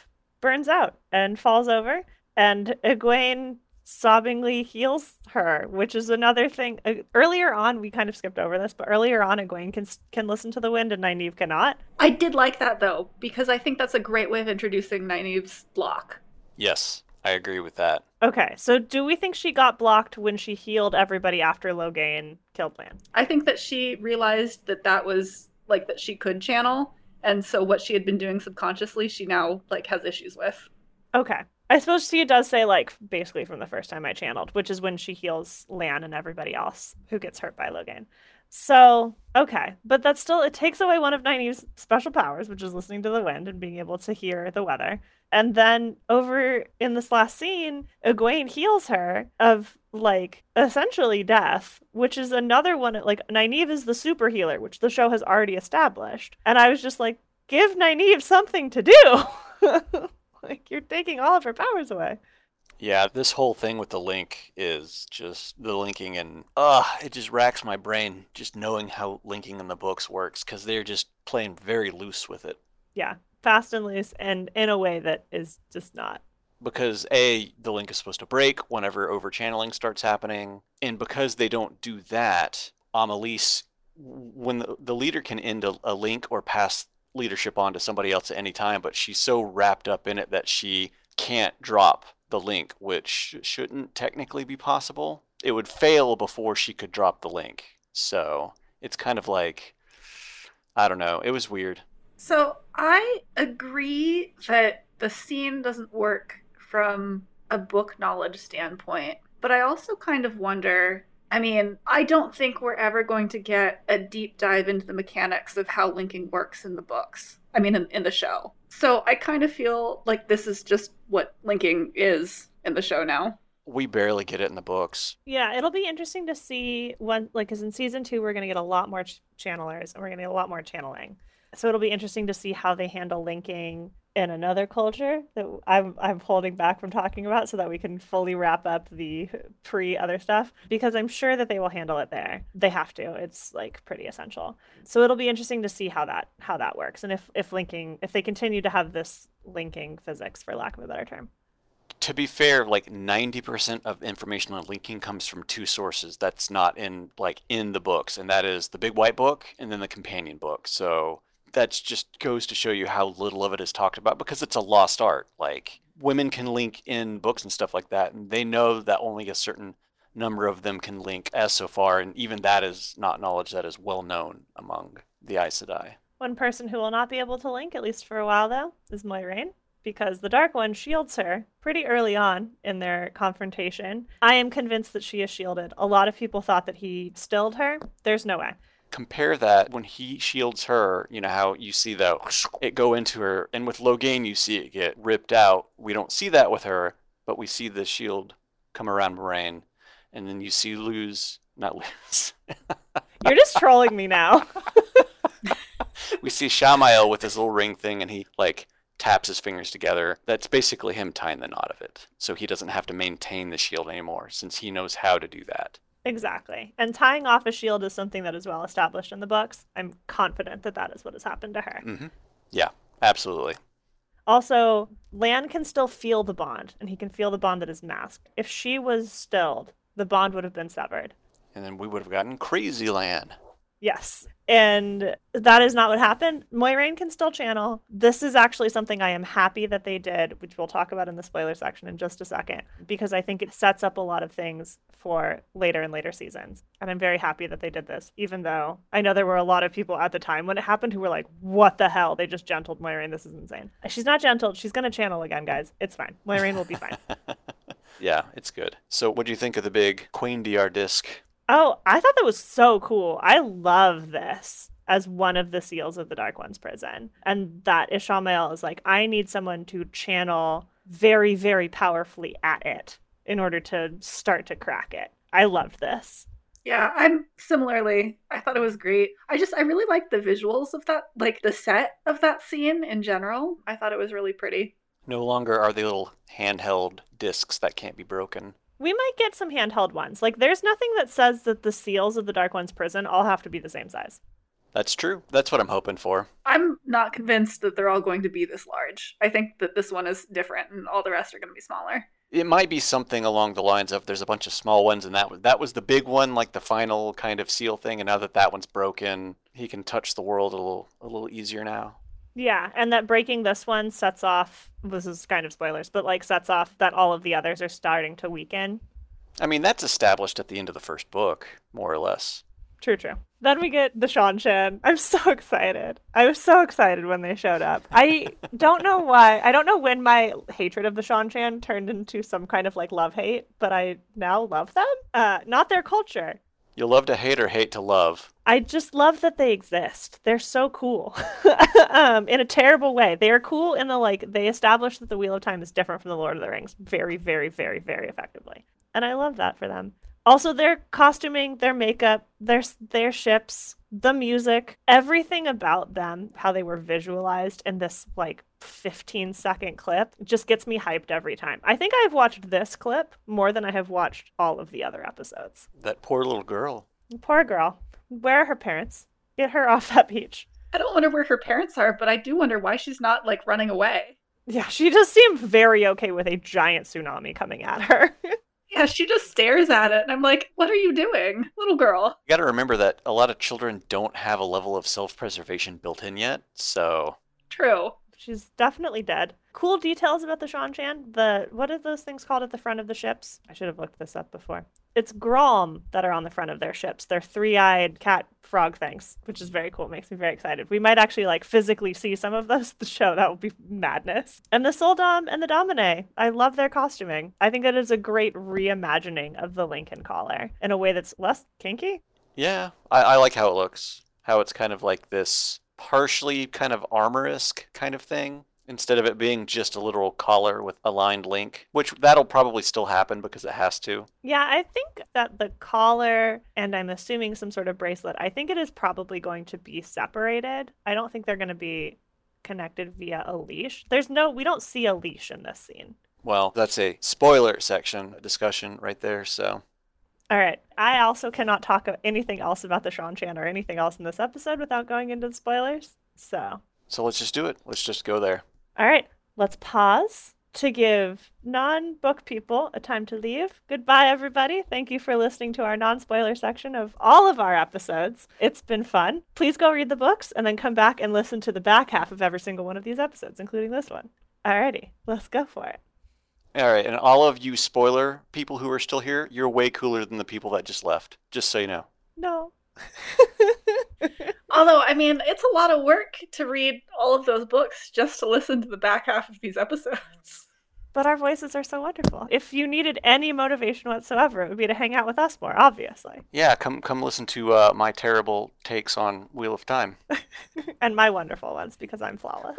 burns out and falls over, and Egwene sobbingly heals her, which is another thing. Uh, earlier on, we kind of skipped over this, but earlier on, Egwene can can listen to the wind and Nynaeve cannot. I did like that though, because I think that's a great way of introducing Nynaeve's block. Yes, I agree with that. Okay, so do we think she got blocked when she healed everybody after Logan killed Lan? I think that she realized that that was like that she could channel, and so what she had been doing subconsciously, she now like has issues with. Okay. I suppose she does say like basically from the first time I channeled, which is when she heals Lan and everybody else who gets hurt by Logan. So, okay, but that's still it takes away one of Nynaeve's special powers, which is listening to the wind and being able to hear the weather. And then over in this last scene, Egwene heals her of like essentially death, which is another one. Like Nynaeve is the super healer, which the show has already established. And I was just like, give Nynaeve something to do. [laughs] like you're taking all of her powers away. Yeah, this whole thing with the link is just the linking, and uh, it just racks my brain just knowing how linking in the books works because they're just playing very loose with it. Yeah, fast and loose, and in a way that is just not. Because A, the link is supposed to break whenever overchanneling starts happening, and because they don't do that, um, Amalisa, when the, the leader can end a, a link or pass leadership on to somebody else at any time, but she's so wrapped up in it that she can't drop the link, which shouldn't technically be possible. It would fail before she could drop the link. So it's kind of like, I don't know. It was weird. So I agree that the scene doesn't work from a book knowledge standpoint, but I also kind of wonder. I mean, I don't think we're ever going to get a deep dive into the mechanics of how linking works in the books. I mean, in, in the show. So I kind of feel like this is just what linking is in the show now. We barely get it in the books. Yeah, it'll be interesting to see when, like, because in season two, we're going to get a lot more ch- channelers and we're going to get a lot more channeling. So it'll be interesting to see how they handle linking in another culture that I'm I'm holding back from talking about so that we can fully wrap up the pre other stuff because I'm sure that they will handle it there. They have to. It's like pretty essential. So it'll be interesting to see how that how that works and if if linking if they continue to have this linking physics for lack of a better term. To be fair, like 90% of information on linking comes from two sources that's not in like in the books and that is the big white book and then the companion book. So that just goes to show you how little of it is talked about because it's a lost art. Like women can link in books and stuff like that, and they know that only a certain number of them can link as so far, and even that is not knowledge that is well known among the Aes Sedai. One person who will not be able to link, at least for a while though, is Moiraine, because the Dark One shields her pretty early on in their confrontation. I am convinced that she is shielded. A lot of people thought that he stilled her. There's no way compare that when he shields her, you know how you see that it go into her, and with Logain you see it get ripped out. We don't see that with her, but we see the shield come around Moiraine, and then you see lose, not lose. [laughs] You're just trolling me now. [laughs] we see Shamael with his little ring thing, and he like taps his fingers together. That's basically him tying the knot of it, so he doesn't have to maintain the shield anymore, since he knows how to do that. Exactly. And tying off a shield is something that is well established in the books. I'm confident that that is what has happened to her. Mm-hmm. Yeah, absolutely. Also, Lan can still feel the bond, and he can feel the bond that is masked. If she was stilled, the bond would have been severed. And then we would have gotten crazy Lan. Yes. And that is not what happened. Moiraine can still channel. This is actually something I am happy that they did, which we'll talk about in the spoiler section in just a second, because I think it sets up a lot of things for later and later seasons. And I'm very happy that they did this, even though I know there were a lot of people at the time when it happened who were like, what the hell? They just gentled Moiraine. This is insane. She's not gentled. She's going to channel again, guys. It's fine. Moiraine will be fine. [laughs] yeah, it's good. So, what do you think of the big cuendillar disc Oh, I thought that was so cool. I love this as one of the seals of the Dark One's prison. And that Ishamael is like, I need someone to channel very, very powerfully at it in order to start to crack it. I loved this. Yeah, I'm similarly. I thought it was great. I just I really like the visuals of that, like the set of that scene in general. I thought it was really pretty. No longer are they little handheld discs that can't be broken. We might get some handheld ones. Like there's nothing that says that the seals of the Dark One's prison all have to be the same size. That's true. That's what I'm hoping for. I'm not convinced that they're all going to be this large. I think that this one is different and all the rest are going to be smaller. It might be something along the lines of there's a bunch of small ones and that was that was the big one like the final kind of seal thing and now that that one's broken, he can touch the world a little a little easier now. Yeah, and that breaking this one sets off this is kind of spoilers, but like sets off that all of the others are starting to weaken. I mean, that's established at the end of the first book, more or less. True, true. Then we get the Seanchan. I'm so [laughs] excited. I was so excited when they showed up. I don't know why. I don't know when my hatred of the Seanchan turned into some kind of like love hate, but I now love them. Uh, not their culture. You love to hate or hate to love. I just love that they exist. They're so cool. [laughs] um, in a terrible way. They are cool in the like they establish that the Wheel of Time is different from the Lord of the Rings very, very, very, very effectively. And I love that for them. Also, their costuming, their makeup, their their ships, the music, everything about them, how they were visualized in this like 15 second clip, just gets me hyped every time. I think I've watched this clip more than I have watched all of the other episodes. That poor little girl. Poor girl. Where are her parents? Get her [laughs] off that beach. I don't wonder where her parents are, but I do wonder why she's not like running away. Yeah, she does seem very okay with a giant tsunami coming at her. [laughs] Yeah, she just stares at it, and I'm like, what are you doing, little girl? You got to remember that a lot of children don't have a level of self preservation built in yet, so. True. She's definitely dead. Cool details about the Seanchan. The what are those things called at the front of the ships? I should have looked this up before. It's Grolm that are on the front of their ships. They're three-eyed cat frog things, which is very cool. It Makes me very excited. We might actually like physically see some of those [laughs] the show. That would be madness. And the sul'dam and the damane. I love their costuming. I think that is a great reimagining of the Lincoln collar in a way that's less kinky. Yeah, I, I like how it looks. How it's kind of like this partially kind of armor-esque kind of thing instead of it being just a literal collar with aligned link, which that'll probably still happen because it has to. Yeah, I think that the collar and I'm assuming some sort of bracelet, I think it is probably going to be separated. I don't think they're going to be connected via a leash. There's no, we don't see a leash in this scene. Well, that's a spoiler section discussion right there, so. All right. I also cannot talk of anything else about the Seanchan or anything else in this episode without going into the spoilers. So. So let's just do it. Let's just go there. All right. Let's pause to give non book people a time to leave. Goodbye, everybody. Thank you for listening to our non spoiler section of all of our episodes. It's been fun. Please go read the books and then come back and listen to the back half of every single one of these episodes, including this one. Alrighty, let's go for it. All right, and all of you spoiler people who are still here, you're way cooler than the people that just left. Just so you know. No. [laughs] Although, I mean, it's a lot of work to read all of those books just to listen to the back half of these episodes. But our voices are so wonderful. If you needed any motivation whatsoever, it would be to hang out with us more, obviously. Yeah, come come listen to uh, my terrible takes on Wheel of Time. [laughs] and my wonderful ones because I'm flawless.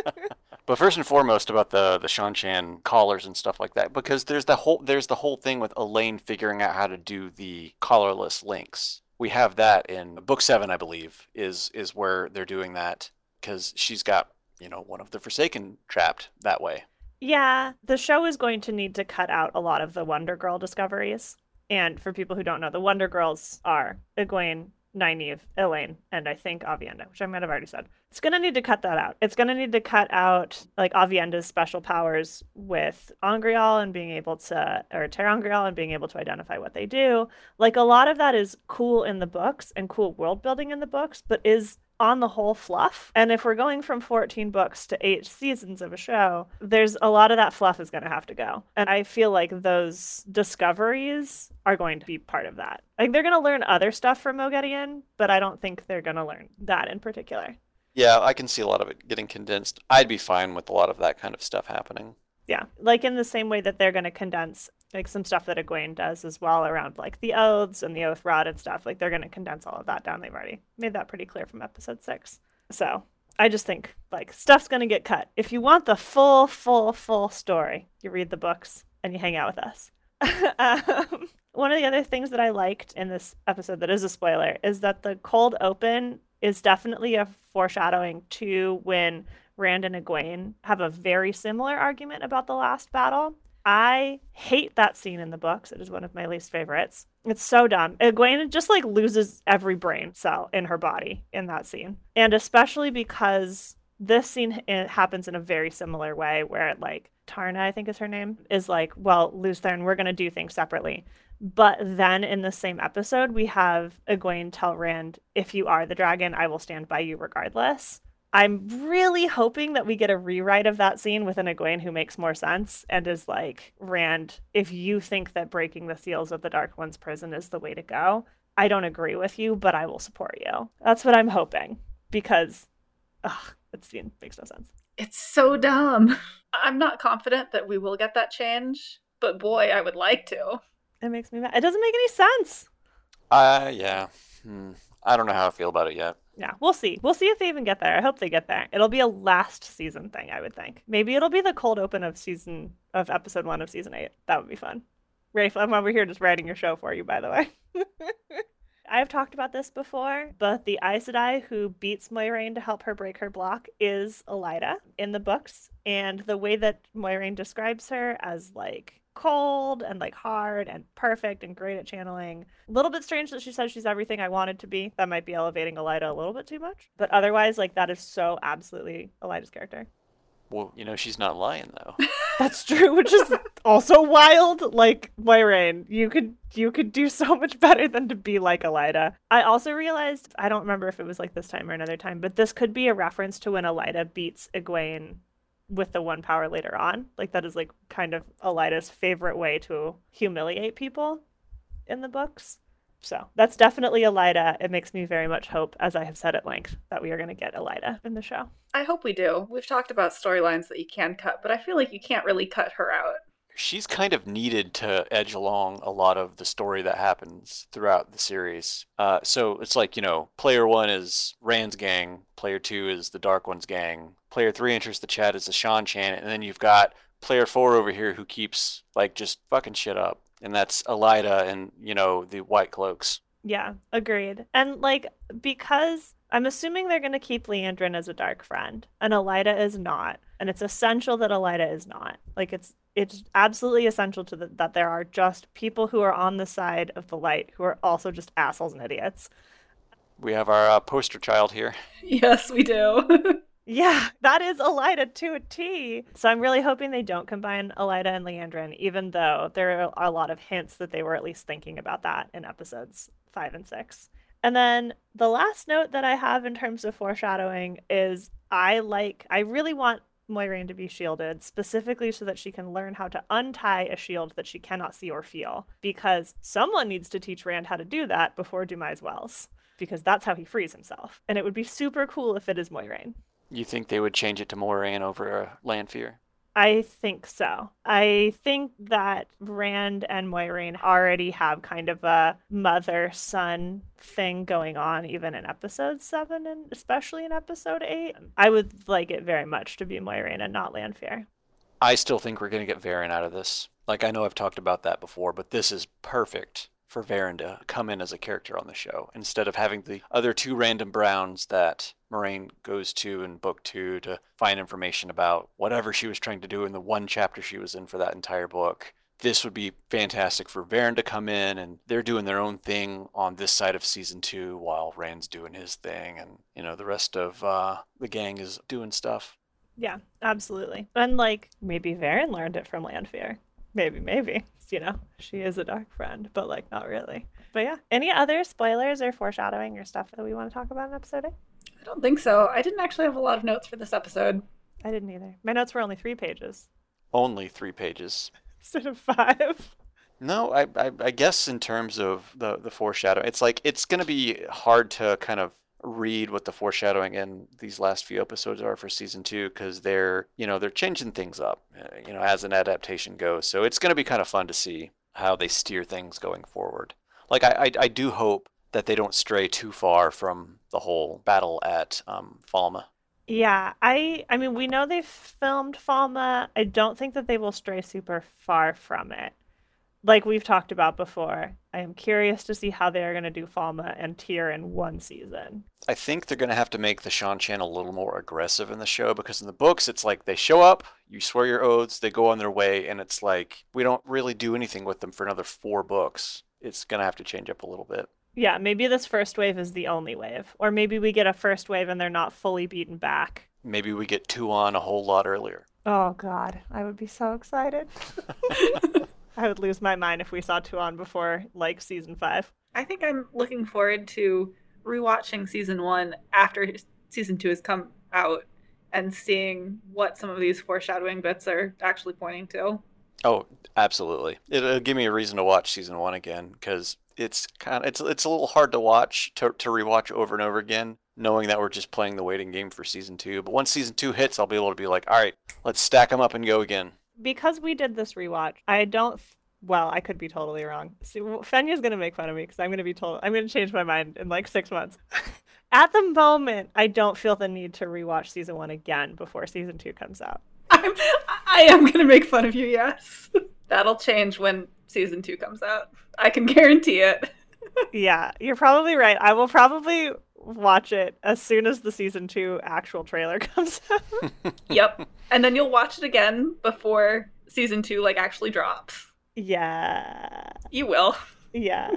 [laughs] but first and foremost about the the Seanchan collars and stuff like that, because there's the whole there's the whole thing with Elayne figuring out how to do the collarless links. We have that in book seven, I believe, is is where they're doing that because she's got you know one of the Forsaken trapped that way. Yeah, the show is going to need to cut out a lot of the Wonder Girl discoveries. And for people who don't know, the Wonder Girls are Egwene, Nynaeve, Elayne, and I think Aviendha, which I might have already said. It's going to need to cut that out. It's going to need to cut out like Aviendha's special powers with Angreal and being able to, or ter'angreal and being able to identify what they do. Like a lot of that is cool in the books and cool world building in the books, but is on the whole fluff. And if we're going from 14 books to eight seasons of a show, there's a lot of that fluff is going to have to go. And I feel like those discoveries are going to be part of that. Like they're going to learn other stuff from Moghedien, but I don't think they're going to learn that in particular. Yeah, I can see a lot of it getting condensed. I'd be fine with a lot of that kind of stuff happening. Yeah, like in the same way that they're going to condense like some stuff that Egwene does as well around like the oaths and the oath rod and stuff. Like they're going to condense all of that down. They've already made that pretty clear from episode six. So I just think like stuff's going to get cut. If you want the full, full, full story, you read the books and you hang out with us. [laughs] um, one of the other things that I liked in this episode that is a spoiler is that the cold open is definitely a foreshadowing to when Rand and Egwene have a very similar argument about the last battle. I hate that scene in the books. It is one of my least favorites. It's so dumb. Egwene just like loses every brain cell in her body in that scene. And especially because this scene happens in a very similar way where like Tarna, I think is her name, is like, well, Therin, we're going to do things separately. But then in the same episode, we have Egwene tell Rand, if you are the dragon, I will stand by you regardless. I'm really hoping that we get a rewrite of that scene with an Egwene who makes more sense and is like, Rand, if you think that breaking the seals of the Dark One's prison is the way to go, I don't agree with you, but I will support you. That's what I'm hoping because ugh, that scene makes no sense. It's so dumb. I'm not confident that we will get that change, but boy, I would like to. It makes me mad. It doesn't make any sense. Uh, yeah. Hmm. I don't know how I feel about it yet. Yeah, we'll see. We'll see if they even get there. I hope they get there. It'll be a last season thing, I would think. Maybe it'll be the cold open of season of episode one of season eight. That would be fun. Rafe, I'm over here just writing your show for you, by the way. [laughs] I've talked about this before, but the Aes Sedai who beats Moiraine to help her break her block is Elaida in the books. And the way that Moiraine describes her as like cold and like hard and perfect and great at channeling. A little bit strange that she says she's everything I wanted to be. That might be elevating Elaida a little bit too much. But otherwise, like that is so absolutely Elaida's character. Well, you know, she's not lying though. [laughs] That's true, which is also wild. Like Moiraine, you could you could do so much better than to be like Elaida. I also realized I don't remember if it was like this time or another time, but this could be a reference to when Elaida beats Egwene with the one power later on. Like that is like kind of Elaida's favorite way to humiliate people in the books. So that's definitely Elaida. It makes me very much hope, as I have said at length, that we are going to get Elaida in the show. I hope we do. We've talked about storylines that you can cut, but I feel like you can't really cut her out she's kind of needed to edge along a lot of the story that happens throughout the series. Uh, so it's like, you know, player one is Rand's gang, player two is the Dark One's gang, player three enters the chat as the Seanchan, and then you've got player four over here who keeps, like, just fucking shit up. And that's Elaida and, you know, the White Cloaks. Yeah, agreed. And, like, because I'm assuming they're going to keep Liandrin as a dark friend, and Elaida is not. And it's essential that Elaida is not. Like, it's it's absolutely essential to the, that there are just people who are on the side of the light who are also just assholes and idiots. We have our uh, poster child here. [laughs] Yes, we do. [laughs] yeah, that is Elaida to a T. So I'm really hoping they don't combine Elaida and Liandrin, even though there are a lot of hints that they were at least thinking about that in episodes five and six. And then the last note that I have in terms of foreshadowing is I like, I really want Moiraine to be shielded, specifically so that she can learn how to untie a shield that she cannot see or feel. Because someone needs to teach Rand how to do that before Dumai's Wells, because that's how he frees himself. And it would be super cool if it is Moiraine. You think they would change it to Moiraine over Lanfear? I think so. I think that Rand and Moiraine already have kind of a mother son thing going on, even in episode seven and especially in episode eight. I would like it very much to be Moiraine and not Lanfear. I still think we're going to get Verin out of this. Like, I know I've talked about that before, but this is perfect for Verin to come in as a character on the show instead of having the other two random Browns that Moiraine goes to in book two to find information about whatever she was trying to do in the one chapter she was in for that entire book. This would be fantastic for Verin to come in and they're doing their own thing on this side of season two while Rand's doing his thing and, you know, the rest of uh, the gang is doing stuff. Yeah, absolutely. And like maybe Verin learned it from Lanfear. Maybe, maybe you know, she is a dark friend, but like not really. But yeah, any other spoilers or foreshadowing or stuff that we want to talk about in episode eight? I don't think so. I didn't actually have a lot of notes for this episode. I didn't either. My notes were only three pages. Only three pages. [laughs] Instead of five. No, I, I, I guess in terms of the the foreshadow, it's like it's gonna be hard to kind of read what the foreshadowing in these last few episodes are for season two because they're you know they're changing things up uh, you know as an adaptation goes so it's going to be kind of fun to see how they steer things going forward like i i, I do hope that they don't stray too far from the whole battle at um, Falme Yeah, I I mean we know they filmed Falme. I don't think that they will stray super far from it. Like we've talked about before. I am curious to see how they are going to do Falme and Tear in one season. I think they're going to have to make the Seanchan a little more aggressive in the show because in the books it's like they show up, you swear your oaths, they go on their way, and it's like we don't really do anything with them for another four books. It's going to have to change up a little bit. Yeah, maybe this first wave is the only wave. Or maybe we get a first wave and they're not fully beaten back. Maybe we get Tuon a whole lot earlier. Oh god, I would be so excited. [laughs] I would lose my mind if we saw Tuon before like season 5. I think I'm looking forward to rewatching season one after season two has come out and seeing what some of these foreshadowing bits are actually pointing to. Oh, absolutely. It'll give me a reason to watch season one again because it's kind of it's it's a little hard to watch to to rewatch over and over again, knowing that we're just playing the waiting game for season two. But once season two hits, I'll be able to be like, all right, let's stack them up and go again. Because we did this rewatch, I don't. Well, I could be totally wrong. See, well, Fenya's gonna make fun of me because I'm gonna be told I'm gonna change my mind in like six months. [laughs] At the moment, I don't feel the need to rewatch season one again before season two comes out. I'm, I am going to make fun of you, yes. [laughs] That'll change when season two comes out. I can guarantee it. [laughs] Yeah, you're probably right. I will probably watch it as soon as the season two actual trailer [laughs] comes out. Yep. And then you'll watch it again before season two like actually drops. yeah, You will. yeah.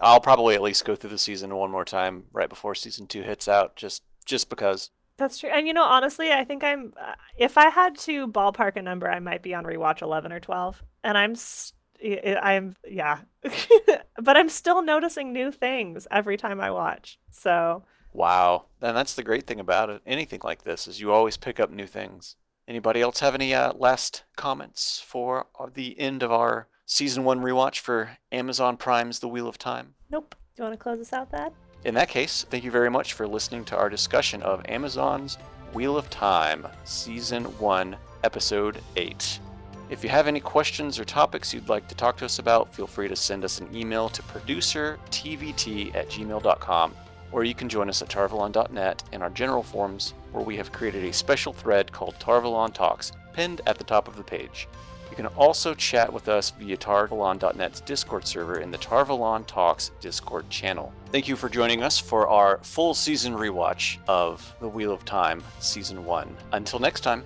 I'll probably at least go through the season one more time right before season two hits out, just just because. That's true. And you know, honestly, I think I'm. Uh, if I had to ballpark a number, I might be on rewatch eleven or twelve. And I'm, s- I- I'm, yeah. [laughs] but I'm still noticing new things every time I watch. So Wow, and that's the great thing about it. Anything like this is you always pick up new things. Anybody else have any uh, last comments for uh, the end of our season one rewatch for Amazon Prime's The Wheel of Time? nope. Do you want to close us out, Thad? In that case, thank you very much for listening to our discussion of Amazon's Wheel of Time, Season 1, Episode 8. If you have any questions or topics you'd like to talk to us about, feel free to send us an email to producertvt at gmail.com, or you can join us at tarvalon.net in our general forums, where we have created a special thread called TarValon Talks, pinned at the top of the page. You can also chat with us via Tarvalon.net's Discord server in the TarValon Talks Discord channel. Thank you for joining us for our full season rewatch of The Wheel of Time Season 1. Until next time,